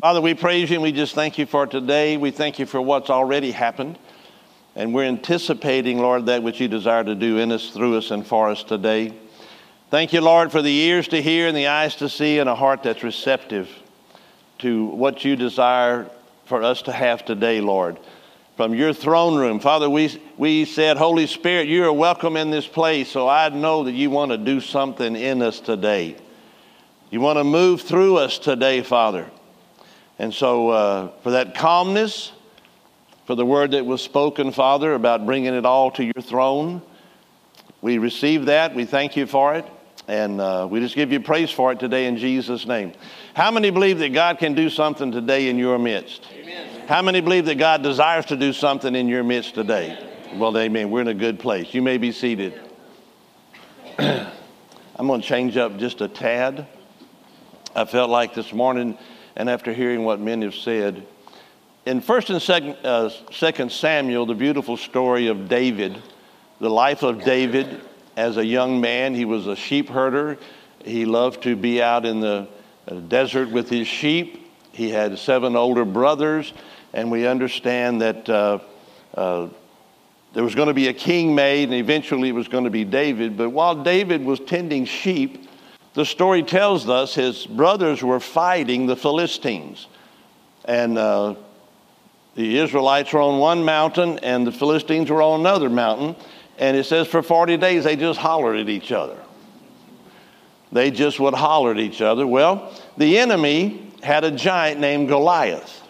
Father, we praise you and we just thank you for today. We thank you for what's already happened. And we're anticipating, Lord, that which you desire to do in us, through us, and for us today. Thank you, Lord, for the ears to hear and the eyes to see and a heart that's receptive to what you desire for us to have today, Lord. From your throne room. Father, we, we said, Holy Spirit, you are welcome in this place, so I know that you want to do something in us today. You want to move through us today, Father. And so, uh, for that calmness, for the word that was spoken, Father, about bringing it all to your throne, we receive that. We thank you for it. And uh, we just give you praise for it today in Jesus' name. How many believe that God can do something today in your midst? Amen. How many believe that God desires to do something in your midst today? Well, amen. We're in a good place. You may be seated. I'm going to change up just a tad. I felt like this morning and after hearing what men have said. In 1st and 2nd, uh, 2nd Samuel, the beautiful story of David, the life of David as a young man, he was a sheep herder. He loved to be out in the uh, desert with his sheep. He had seven older brothers, and we understand that uh, uh, there was going to be a king made, and eventually it was going to be David. But while David was tending sheep, the story tells us his brothers were fighting the Philistines. And uh, the Israelites were on one mountain and the Philistines were on another mountain. And it says for 40 days they just hollered at each other. They just would holler at each other. Well, the enemy had a giant named Goliath.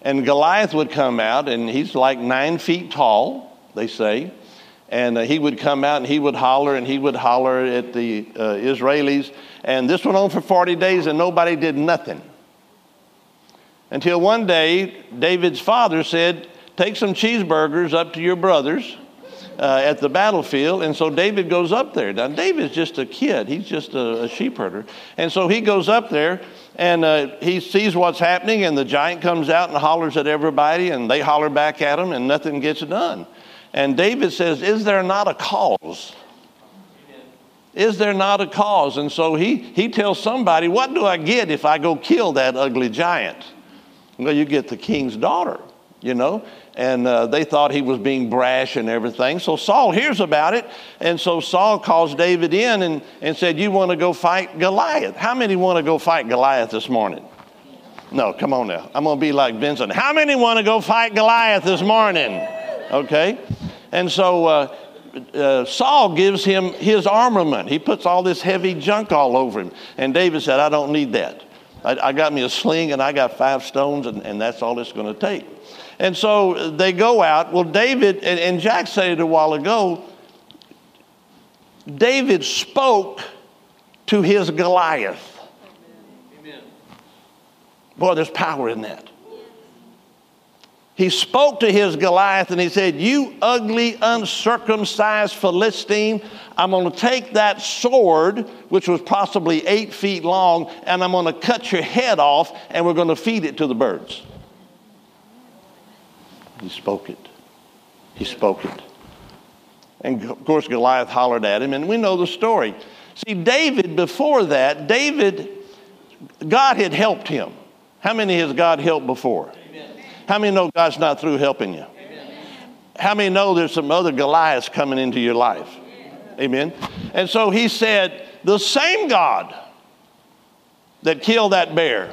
And Goliath would come out, and he's like nine feet tall, they say. And uh, he would come out and he would holler and he would holler at the uh, Israelis. And this went on for 40 days and nobody did nothing. Until one day, David's father said, Take some cheeseburgers up to your brothers uh, at the battlefield. And so David goes up there. Now, David's just a kid, he's just a, a sheep herder. And so he goes up there and uh, he sees what's happening, and the giant comes out and hollers at everybody, and they holler back at him, and nothing gets done. And David says, Is there not a cause? Is there not a cause? And so he, he tells somebody, What do I get if I go kill that ugly giant? Well, you get the king's daughter, you know? And uh, they thought he was being brash and everything. So Saul hears about it. And so Saul calls David in and, and said, You want to go fight Goliath? How many want to go fight Goliath this morning? No, come on now. I'm going to be like Vincent. How many want to go fight Goliath this morning? Okay? And so uh, uh, Saul gives him his armament. He puts all this heavy junk all over him. And David said, I don't need that. I, I got me a sling and I got five stones, and, and that's all it's going to take. And so they go out. Well, David, and, and Jack said it a while ago, David spoke to his Goliath. Amen. Boy, there's power in that he spoke to his Goliath and he said, You ugly, uncircumcised Philistine, I'm going to take that sword, which was possibly eight feet long, and I'm going to cut your head off and we're going to feed it to the birds. He spoke it. He spoke it. And of course, Goliath hollered at him, and we know the story. See, David, before that, David, God had helped him. How many has God helped before? How many know God's not through helping you? How many know there's some other Goliaths coming into your life? Amen. And so he said, the same God that killed that bear,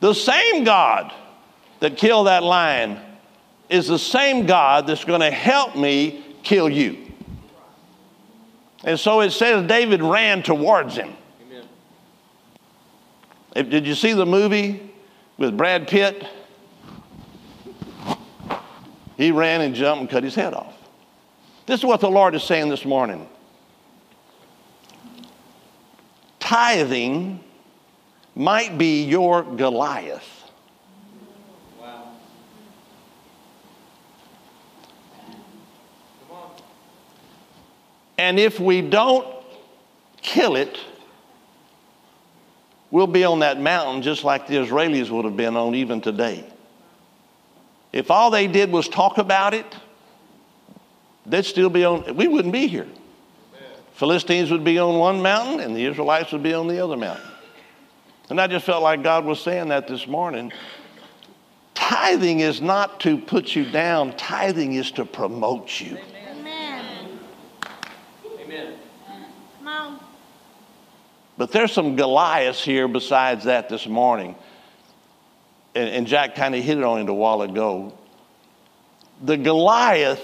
the same God that killed that lion, is the same God that's going to help me kill you. And so it says David ran towards him. Amen. Did you see the movie with Brad Pitt? He ran and jumped and cut his head off. This is what the Lord is saying this morning. Tithing might be your Goliath. And if we don't kill it, we'll be on that mountain just like the Israelis would have been on even today. If all they did was talk about it, they'd still be on, we wouldn't be here. Philistines would be on one mountain and the Israelites would be on the other mountain. And I just felt like God was saying that this morning. Tithing is not to put you down, tithing is to promote you. Amen. Amen. Come on. But there's some Goliaths here besides that this morning. And, and Jack kind of hit it on it a while ago. The Goliath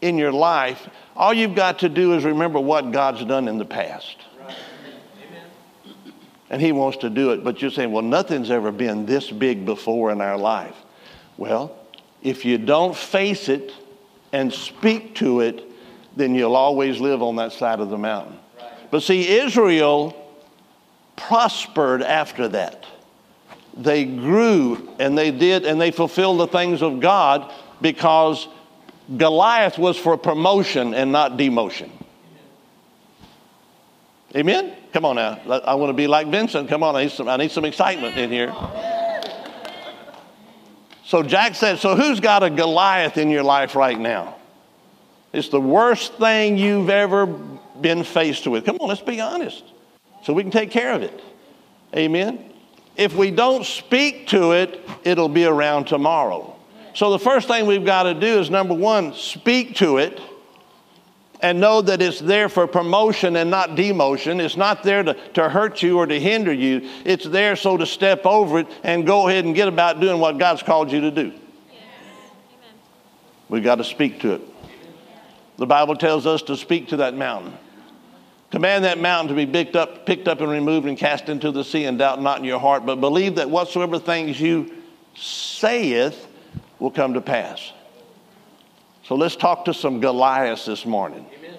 in your life, all you've got to do is remember what God's done in the past. And He wants to do it. But you're saying, well, nothing's ever been this big before in our life. Well, if you don't face it and speak to it, then you'll always live on that side of the mountain. But see, Israel prospered after that. They grew and they did and they fulfilled the things of God because Goliath was for promotion and not demotion. Amen? Come on now. I want to be like Vincent. Come on, I need some, I need some excitement in here. So Jack said, So who's got a Goliath in your life right now? It's the worst thing you've ever been faced with. Come on, let's be honest. So we can take care of it. Amen. If we don't speak to it, it'll be around tomorrow. So the first thing we've got to do is number one, speak to it and know that it's there for promotion and not demotion. It's not there to, to hurt you or to hinder you. It's there so to step over it and go ahead and get about doing what God's called you to do. We've got to speak to it. The Bible tells us to speak to that mountain. Command that mountain to be picked up, picked up and removed and cast into the sea, and doubt not in your heart, but believe that whatsoever things you saith will come to pass. So let's talk to some Goliaths this morning. Amen.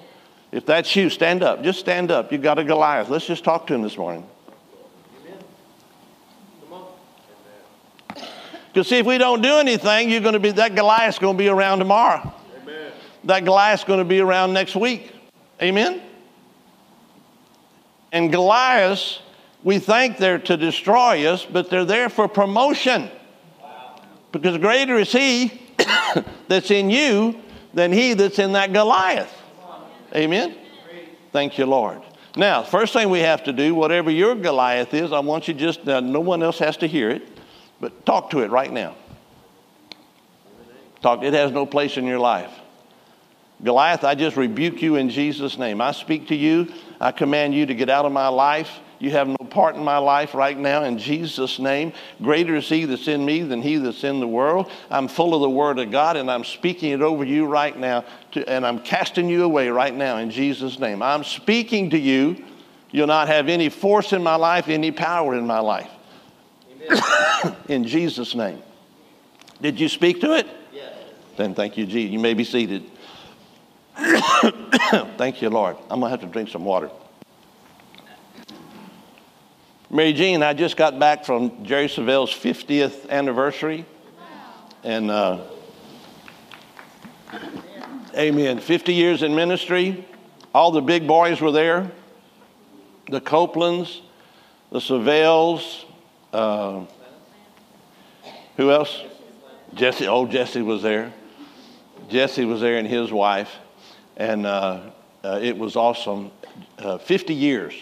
If that's you, stand up. Just stand up. You got a Goliath. Let's just talk to him this morning. Amen. Come on. Because see, if we don't do anything, you're going to be that Goliath's going to be around tomorrow. Amen. That Goliath's going to be around next week. Amen. And Goliath, we think they're to destroy us, but they're there for promotion. Because greater is He that's in you than he that's in that Goliath. Amen? Thank you, Lord. Now, first thing we have to do, whatever your Goliath is, I want you just, uh, no one else has to hear it, but talk to it right now. Talk, it has no place in your life. Goliath, I just rebuke you in Jesus' name. I speak to you. I command you to get out of my life. You have no part in my life right now in Jesus' name. Greater is He that's in me than He that's in the world. I'm full of the Word of God and I'm speaking it over you right now to, and I'm casting you away right now in Jesus' name. I'm speaking to you. You'll not have any force in my life, any power in my life. in Jesus' name. Did you speak to it? Yes. Then thank you, Jesus. You may be seated. thank you, Lord. I'm going to have to drink some water. Mary Jean, I just got back from Jerry Savelle's 50th anniversary. And, uh, amen, 50 years in ministry. All the big boys were there the Copelands, the Savelles, uh, who else? Jesse. Oh, Jesse was there. Jesse was there and his wife. And uh, uh it was awesome. Uh, 50 years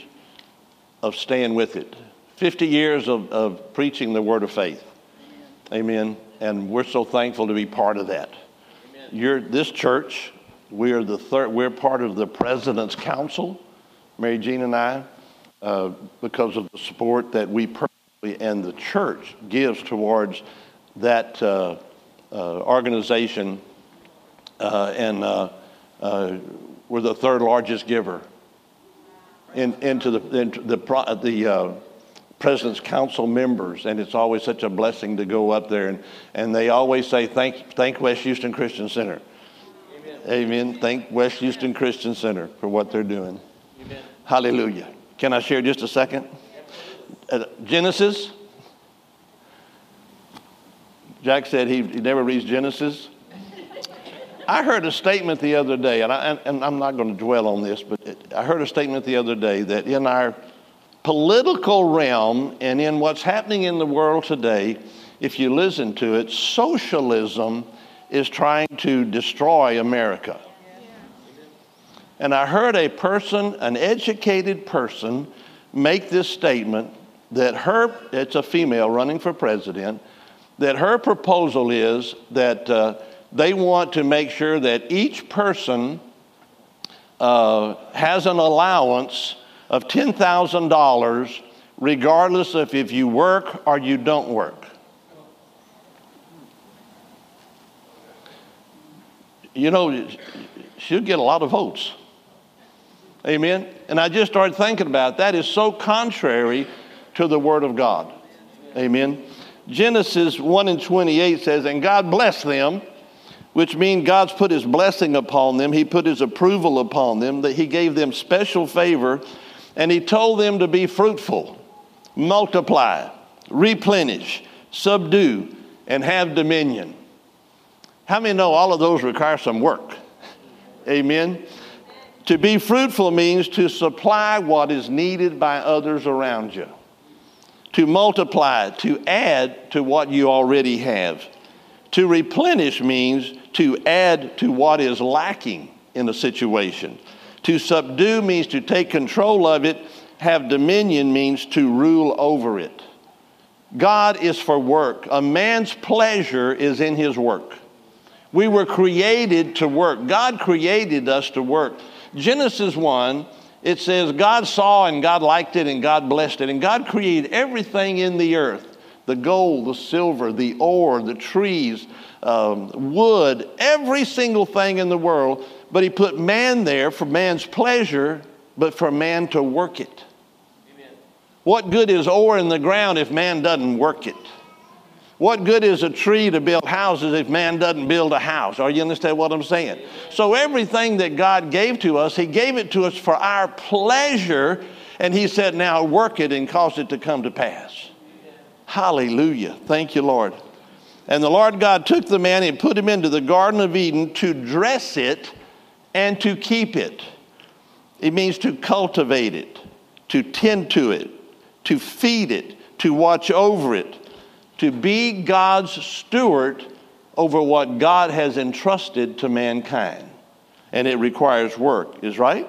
of staying with it. 50 years of, of preaching the word of faith. Amen. And we're so thankful to be part of that. Amen. You're this church. We are the third. We're part of the president's council, Mary Jean and I, uh, because of the support that we personally and the church gives towards that uh, uh, organization. Uh, and uh, uh, we're the third largest giver in, into the, into the, the uh, president's council members, and it's always such a blessing to go up there. And, and they always say, thank, thank West Houston Christian Center. Amen. Amen. Thank West Houston Christian Center for what they're doing. Amen. Hallelujah. Can I share just a second? Uh, Genesis. Jack said he, he never reads Genesis. I heard a statement the other day, and, I, I'm not going to dwell on this, but it, I heard a statement the other day that in our political realm and in what's happening in the world today, if you listen to it, socialism is trying to destroy America. And I heard a person, an educated person, make this statement that her, it's a female running for president, that her proposal is that uh, they want to make sure that each person uh, has an allowance of $10,000 regardless of if you work or you don't work. You know, she'll get a lot of votes. Amen. And I just started thinking about it. that is so contrary to the Word of God. Amen. Genesis 1 and 28 says, And God blessed them, which means God's put his blessing upon them. He put his approval upon them, that he gave them special favor, and he told them to be fruitful, multiply, replenish, subdue, and have dominion. How many know all of those require some work? Amen. To be fruitful means to supply what is needed by others around you, to multiply, to add to what you already have. To replenish means to add to what is lacking in a situation. To subdue means to take control of it. Have dominion means to rule over it. God is for work. A man's pleasure is in his work. We were created to work. God created us to work. Genesis 1, it says, God saw and God liked it and God blessed it. And God created everything in the earth the gold, the silver, the ore, the trees, um, wood, every single thing in the world. But He put man there for man's pleasure, but for man to work it. Amen. What good is ore in the ground if man doesn't work it? What good is a tree to build houses if man doesn't build a house? Are you understand what I'm saying? So everything that God gave to us, He gave it to us for our pleasure, and He said, now work it and cause it to come to pass. Hallelujah. Thank you, Lord. And the Lord God took the man and put him into the Garden of Eden to dress it and to keep it. It means to cultivate it, to tend to it, to feed it, to watch over it to be God's steward over what God has entrusted to mankind. And it requires work, is right?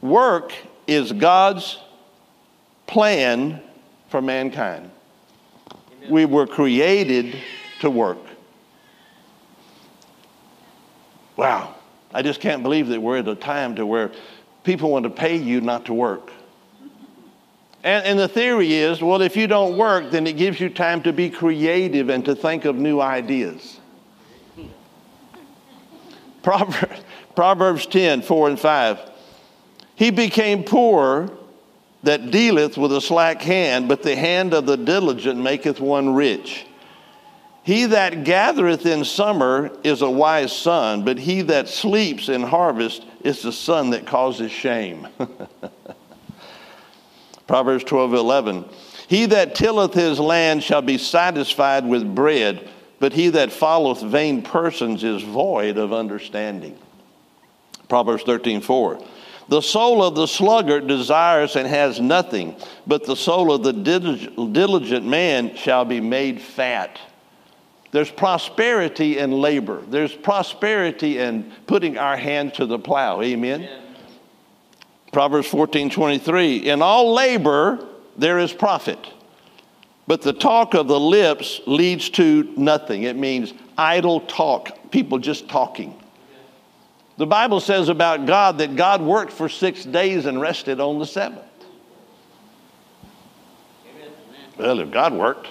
Work is God's plan for mankind. We were created to work. Wow. I just can't believe that we're at a time to where people want to pay you not to work. And, and the theory is well, if you don't work, then it gives you time to be creative and to think of new ideas. Proverbs, Proverbs 10 4 and 5. He became poor that dealeth with a slack hand, but the hand of the diligent maketh one rich. He that gathereth in summer is a wise son, but he that sleeps in harvest is the son that causes shame. Proverbs 12 11. He that tilleth his land shall be satisfied with bread, but he that followeth vain persons is void of understanding. Proverbs 13 4. The soul of the sluggard desires and has nothing, but the soul of the diligent man shall be made fat. There's prosperity in labor. There's prosperity in putting our hand to the plow. Amen. Amen. Proverbs 14 23. In all labor, there is profit, but the talk of the lips leads to nothing. It means idle talk, people just talking. The Bible says about God that God worked for six days and rested on the seventh. Well, if God worked,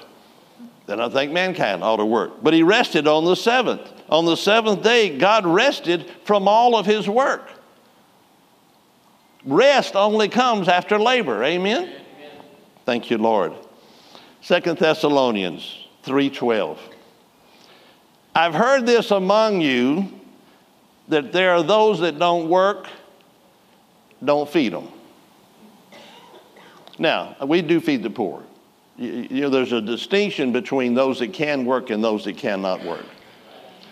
then I think mankind ought to work. But he rested on the seventh. On the seventh day, God rested from all of his work. Rest only comes after labor. Amen? Amen. Thank you, Lord. Second Thessalonians 3:12. I've heard this among you that there are those that don't work, don't feed them. Now, we do feed the poor. You, know, there's a distinction between those that can work and those that cannot work.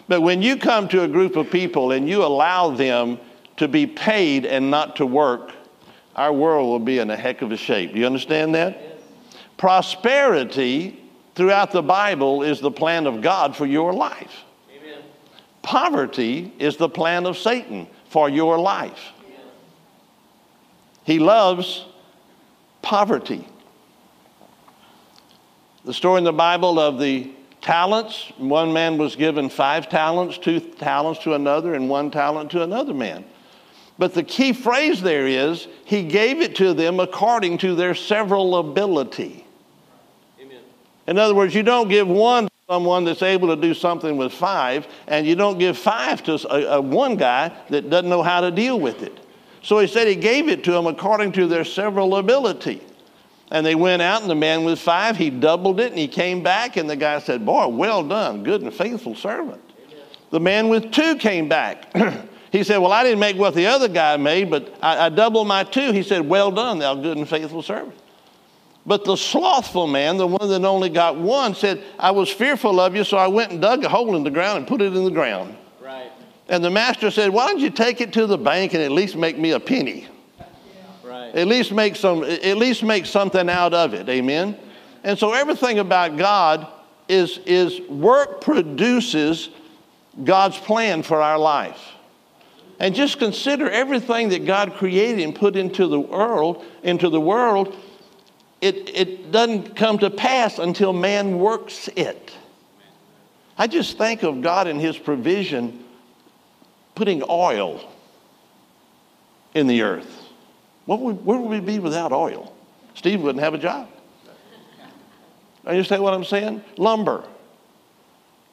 But when you come to a group of people and you allow them to be paid and not to work, our world will be in a heck of a shape. Do you understand that? Yes. Prosperity throughout the Bible is the plan of God for your life. Poverty is the plan of Satan for your life. He loves poverty. The story in the Bible of the talents one man was given five talents, two talents to another, and one talent to another man. But the key phrase there is, he gave it to them according to their several ability. Amen. In other words, you don't give one someone that's able to do something with five, and you don't give five to a, a one guy that doesn't know how to deal with it. So he said he gave it to them according to their several ability. And they went out, and the man with five, he doubled it, and he came back, and the guy said, Boy, well done, good and faithful servant. The man with two came back. he said, Well, I didn't make what the other guy made, but I, I doubled my two. He said, Well done, thou good and faithful servant. But the slothful man, the one that only got one, said, I was fearful of you, so I went and dug a hole in the ground and put it in the ground. Right. And the master said, Why don't you take it to the bank and at least make me a penny? Right. At least make some at least make something out of it. Amen. And so everything about God is is work produces God's plan for our life. And just consider everything that God created and put into the world, into the world, it, it doesn't come to pass until man works it. I just think of God and his provision putting oil in the earth. Would, where would we be without oil? Steve wouldn't have a job. Understand what I'm saying? Lumber.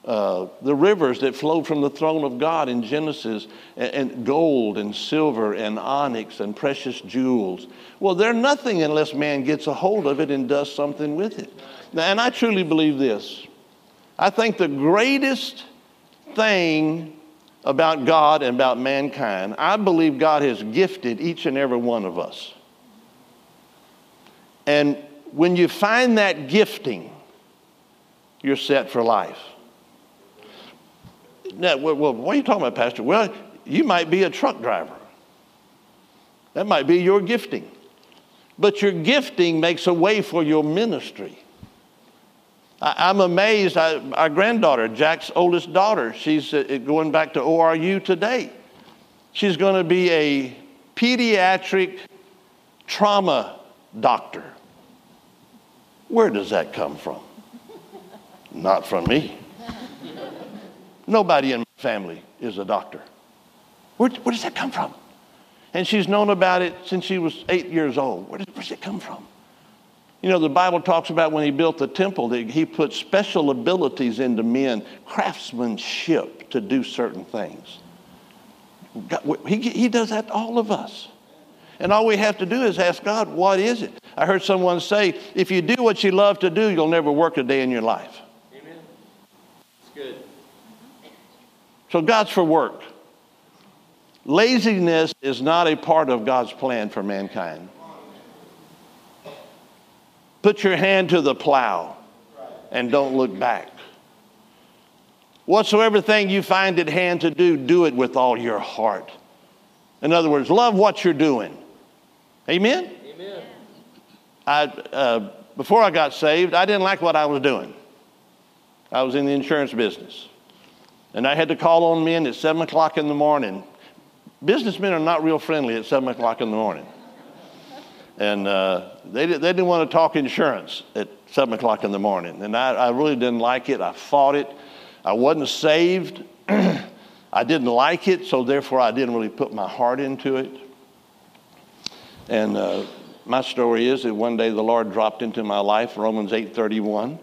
Uh, the rivers that flowed from the throne of God in Genesis, and, and, gold and silver and onyx and precious jewels. Well, they're nothing unless man gets a hold of it and does something with it. Now, and I truly believe this. I think the greatest thing about God and about mankind, I believe God has gifted each and every one of us. And when you find that gifting, you're set for life. Now, well, what are you talking about, Pastor? Well, you might be a truck driver. That might be your gifting. But your gifting makes a way for your ministry. I, am amazed. I, our granddaughter, Jack's oldest daughter, she's uh, going back to ORU today. She's going to be a pediatric trauma doctor. Where does that come from? Not from me. Nobody in my family is a doctor. Where, where does that come from? And she's known about it since she was eight years old. Where does, where does it come from? You know, the Bible talks about when he built the temple that he put special abilities into men, craftsmanship to do certain things. God, he, he does that to all of us. And all we have to do is ask God, what is it? I heard someone say, if you do what you love to do, you'll never work a day in your life. Amen. That's good. So God's for work. Laziness is not a part of God's plan for mankind. Put your hand to the plow and don't look back. Whatsoever thing you find at hand to do, do it with all your heart. In other words, love what you're doing. Amen? Amen. I, uh, before I got saved, I didn't like what I was doing. I was in the insurance business. And I had to call on men at 7 o'clock in the morning. Businessmen are not real friendly at 7 o'clock in the morning. And uh, they, they didn't want to talk insurance at 7 o'clock in the morning. And I, I really didn't like it. I fought it. I wasn't saved. I didn't like it, so therefore I didn't really put my heart into it. And uh, my story is that one day the Lord dropped into my life Romans 8:31,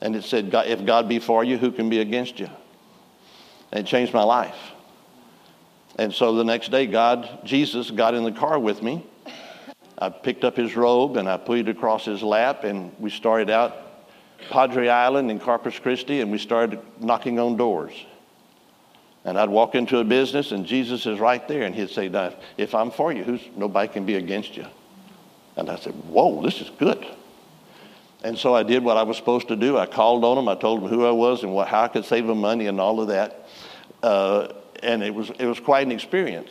and it said, "If God be for you, who can be against you?" And changed my life. And so the next day, God, Jesus, got in the car with me, I picked up his robe and I put it across his lap, and we started out Padre Island in Corpus Christi, and we started knocking on doors. And I'd walk into a business, and Jesus is right there, and he'd say, "If I'm for you, who's nobody can be against you." And I said, "Whoa, this is good." And so I did what I was supposed to do. I called on him. I told him who I was and what, how I could save him money and all of that. Uh, and it was it was quite an experience.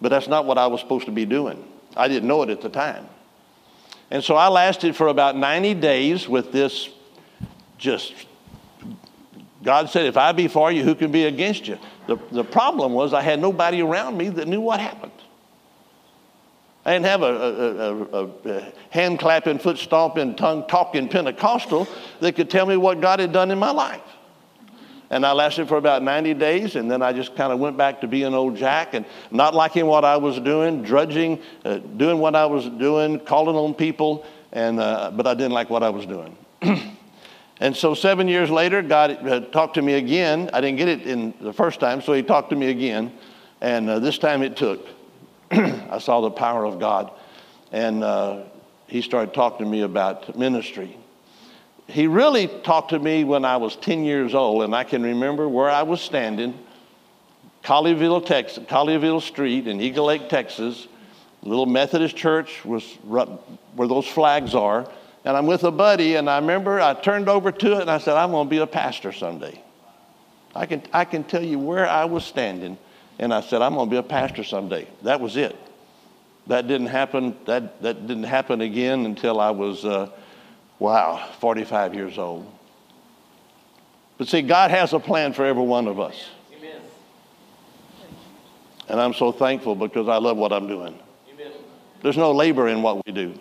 But that's not what I was supposed to be doing. I didn't know it at the time. And so I lasted for about 90 days with this just, God said, if I be for you, who can be against you? The, the problem was I had nobody around me that knew what happened. I didn't have a, a, a, a hand clapping, foot stomping, tongue talking Pentecostal that could tell me what God had done in my life. And I lasted for about 90 days, and then I just kind of went back to being old Jack and not liking what I was doing, drudging, uh, doing what I was doing, calling on people, and, uh, but I didn't like what I was doing. and so seven years later, God uh, talked to me again. I didn't get it in the first time, so He talked to me again, and uh, this time it took. I saw the power of God, and uh, He started talking to me about ministry he really talked to me when I was 10 years old, and I can remember where I was standing, Colleyville, Texas, Colleyville Street in Eagle Lake, Texas. Little Methodist church was where those flags are. And I'm with a buddy, and I remember I turned over to it and I said, I'm going to be a pastor someday. I can, I can tell you where I was standing, and I said, I'm going to be a pastor someday. That was it. That didn't happen. That, that didn't happen again until I was. Uh, Wow, 45 years old. But see, God has a plan for every one of us. Amen. And I'm so thankful because I love what I'm doing. Amen. There's no labor in what we do.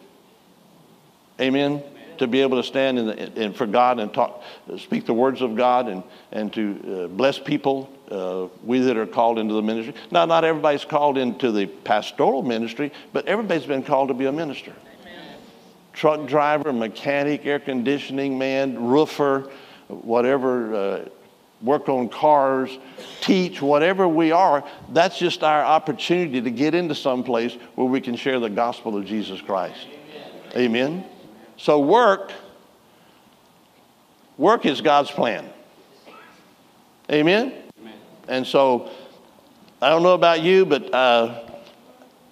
Amen. To be able to stand in, the, in, for God and talk, speak the words of God and, and to uh, bless people, uh, we that are called into the ministry. Now, not everybody's called into the pastoral ministry, but everybody's been called to be a minister truck driver, mechanic, air conditioning man, roofer, whatever, uh, work on cars, teach, whatever we are, that's just our opportunity to get into some place where we can share the gospel of Jesus Christ. Amen. Amen. So work, work is God's plan. Amen. And so I don't know about you, but uh,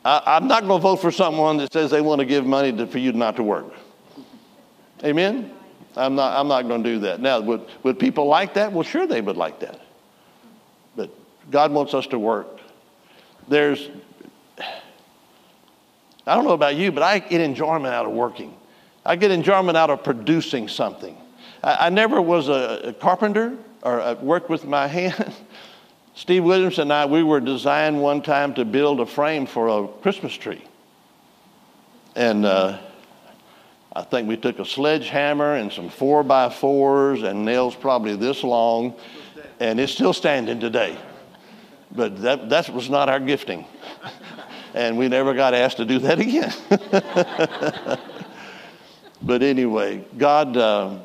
I, am not going to vote for someone that says they want to give money to, for you not to work. Amen? I'm not, I'm not going to do that. Now, would, would people like that? Well, sure, they would like that. But God wants us to work. There's, I don't know about you, but I get enjoyment out of working. I get enjoyment out of producing something. I, I never was a, a carpenter or I worked with my hands. Steve Williams and I, we were designed one time to build a frame for a Christmas tree. And uh, I think we took a sledgehammer and some four by fours and nails probably this long, and it's still standing today. But that, that was not our gifting. and we never got asked to do that again. but anyway, God, uh,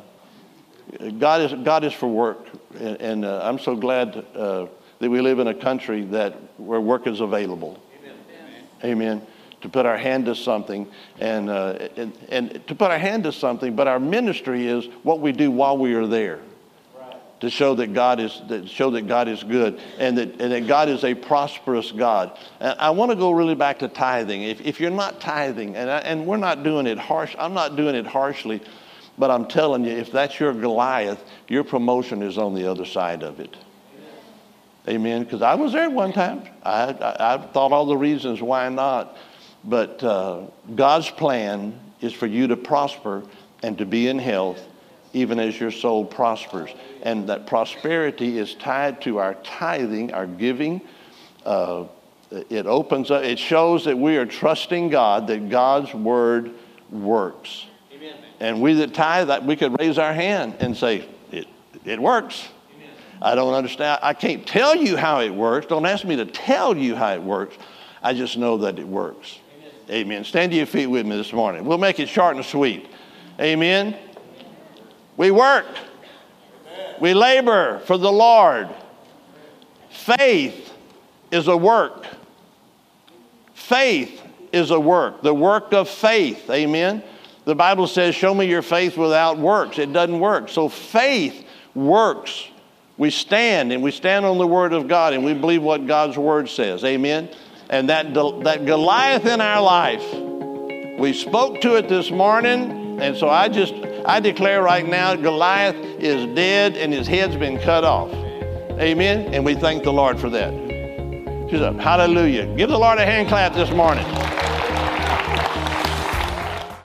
God, is, God is for work. And, and uh, I'm so glad uh, that we live in a country that where work is available. Amen. Amen. To put our hand to something and, uh, and, and to put our hand to something, but our ministry is what we do while we are there. To show that God is that show that God is good and that, and that God is a prosperous God. And I want to go really back to tithing. If, if you're not tithing, and, I, and we're not doing it harsh, I'm not doing it harshly, but I'm telling you, if that's your Goliath, your promotion is on the other side of it. Amen. Because I was there one time. I, I, I, thought all the reasons why not. But uh, God's plan is for you to prosper and to be in health, even as your soul prospers. And that prosperity is tied to our tithing, our giving. Uh, it opens up, it shows that we are trusting God, that God's word works. Amen. And we that tithe, that we could raise our hand and say, it, it works. I don't understand. I can't tell you how it works. Don't ask me to tell you how it works. I just know that it works. Amen. Amen. Stand to your feet with me this morning. We'll make it short and sweet. Amen. We work. Amen. We labor for the Lord. Faith is a work. Faith is a work. The work of faith. Amen. The Bible says, Show me your faith without works. It doesn't work. So faith works. We stand and we stand on the Word of God and we believe what God's Word says. Amen. And that, that Goliath in our life, we spoke to it this morning. And so I just, I declare right now Goliath is dead and his head's been cut off. Amen. And we thank the Lord for that. She's up. Hallelujah. Give the Lord a hand clap this morning.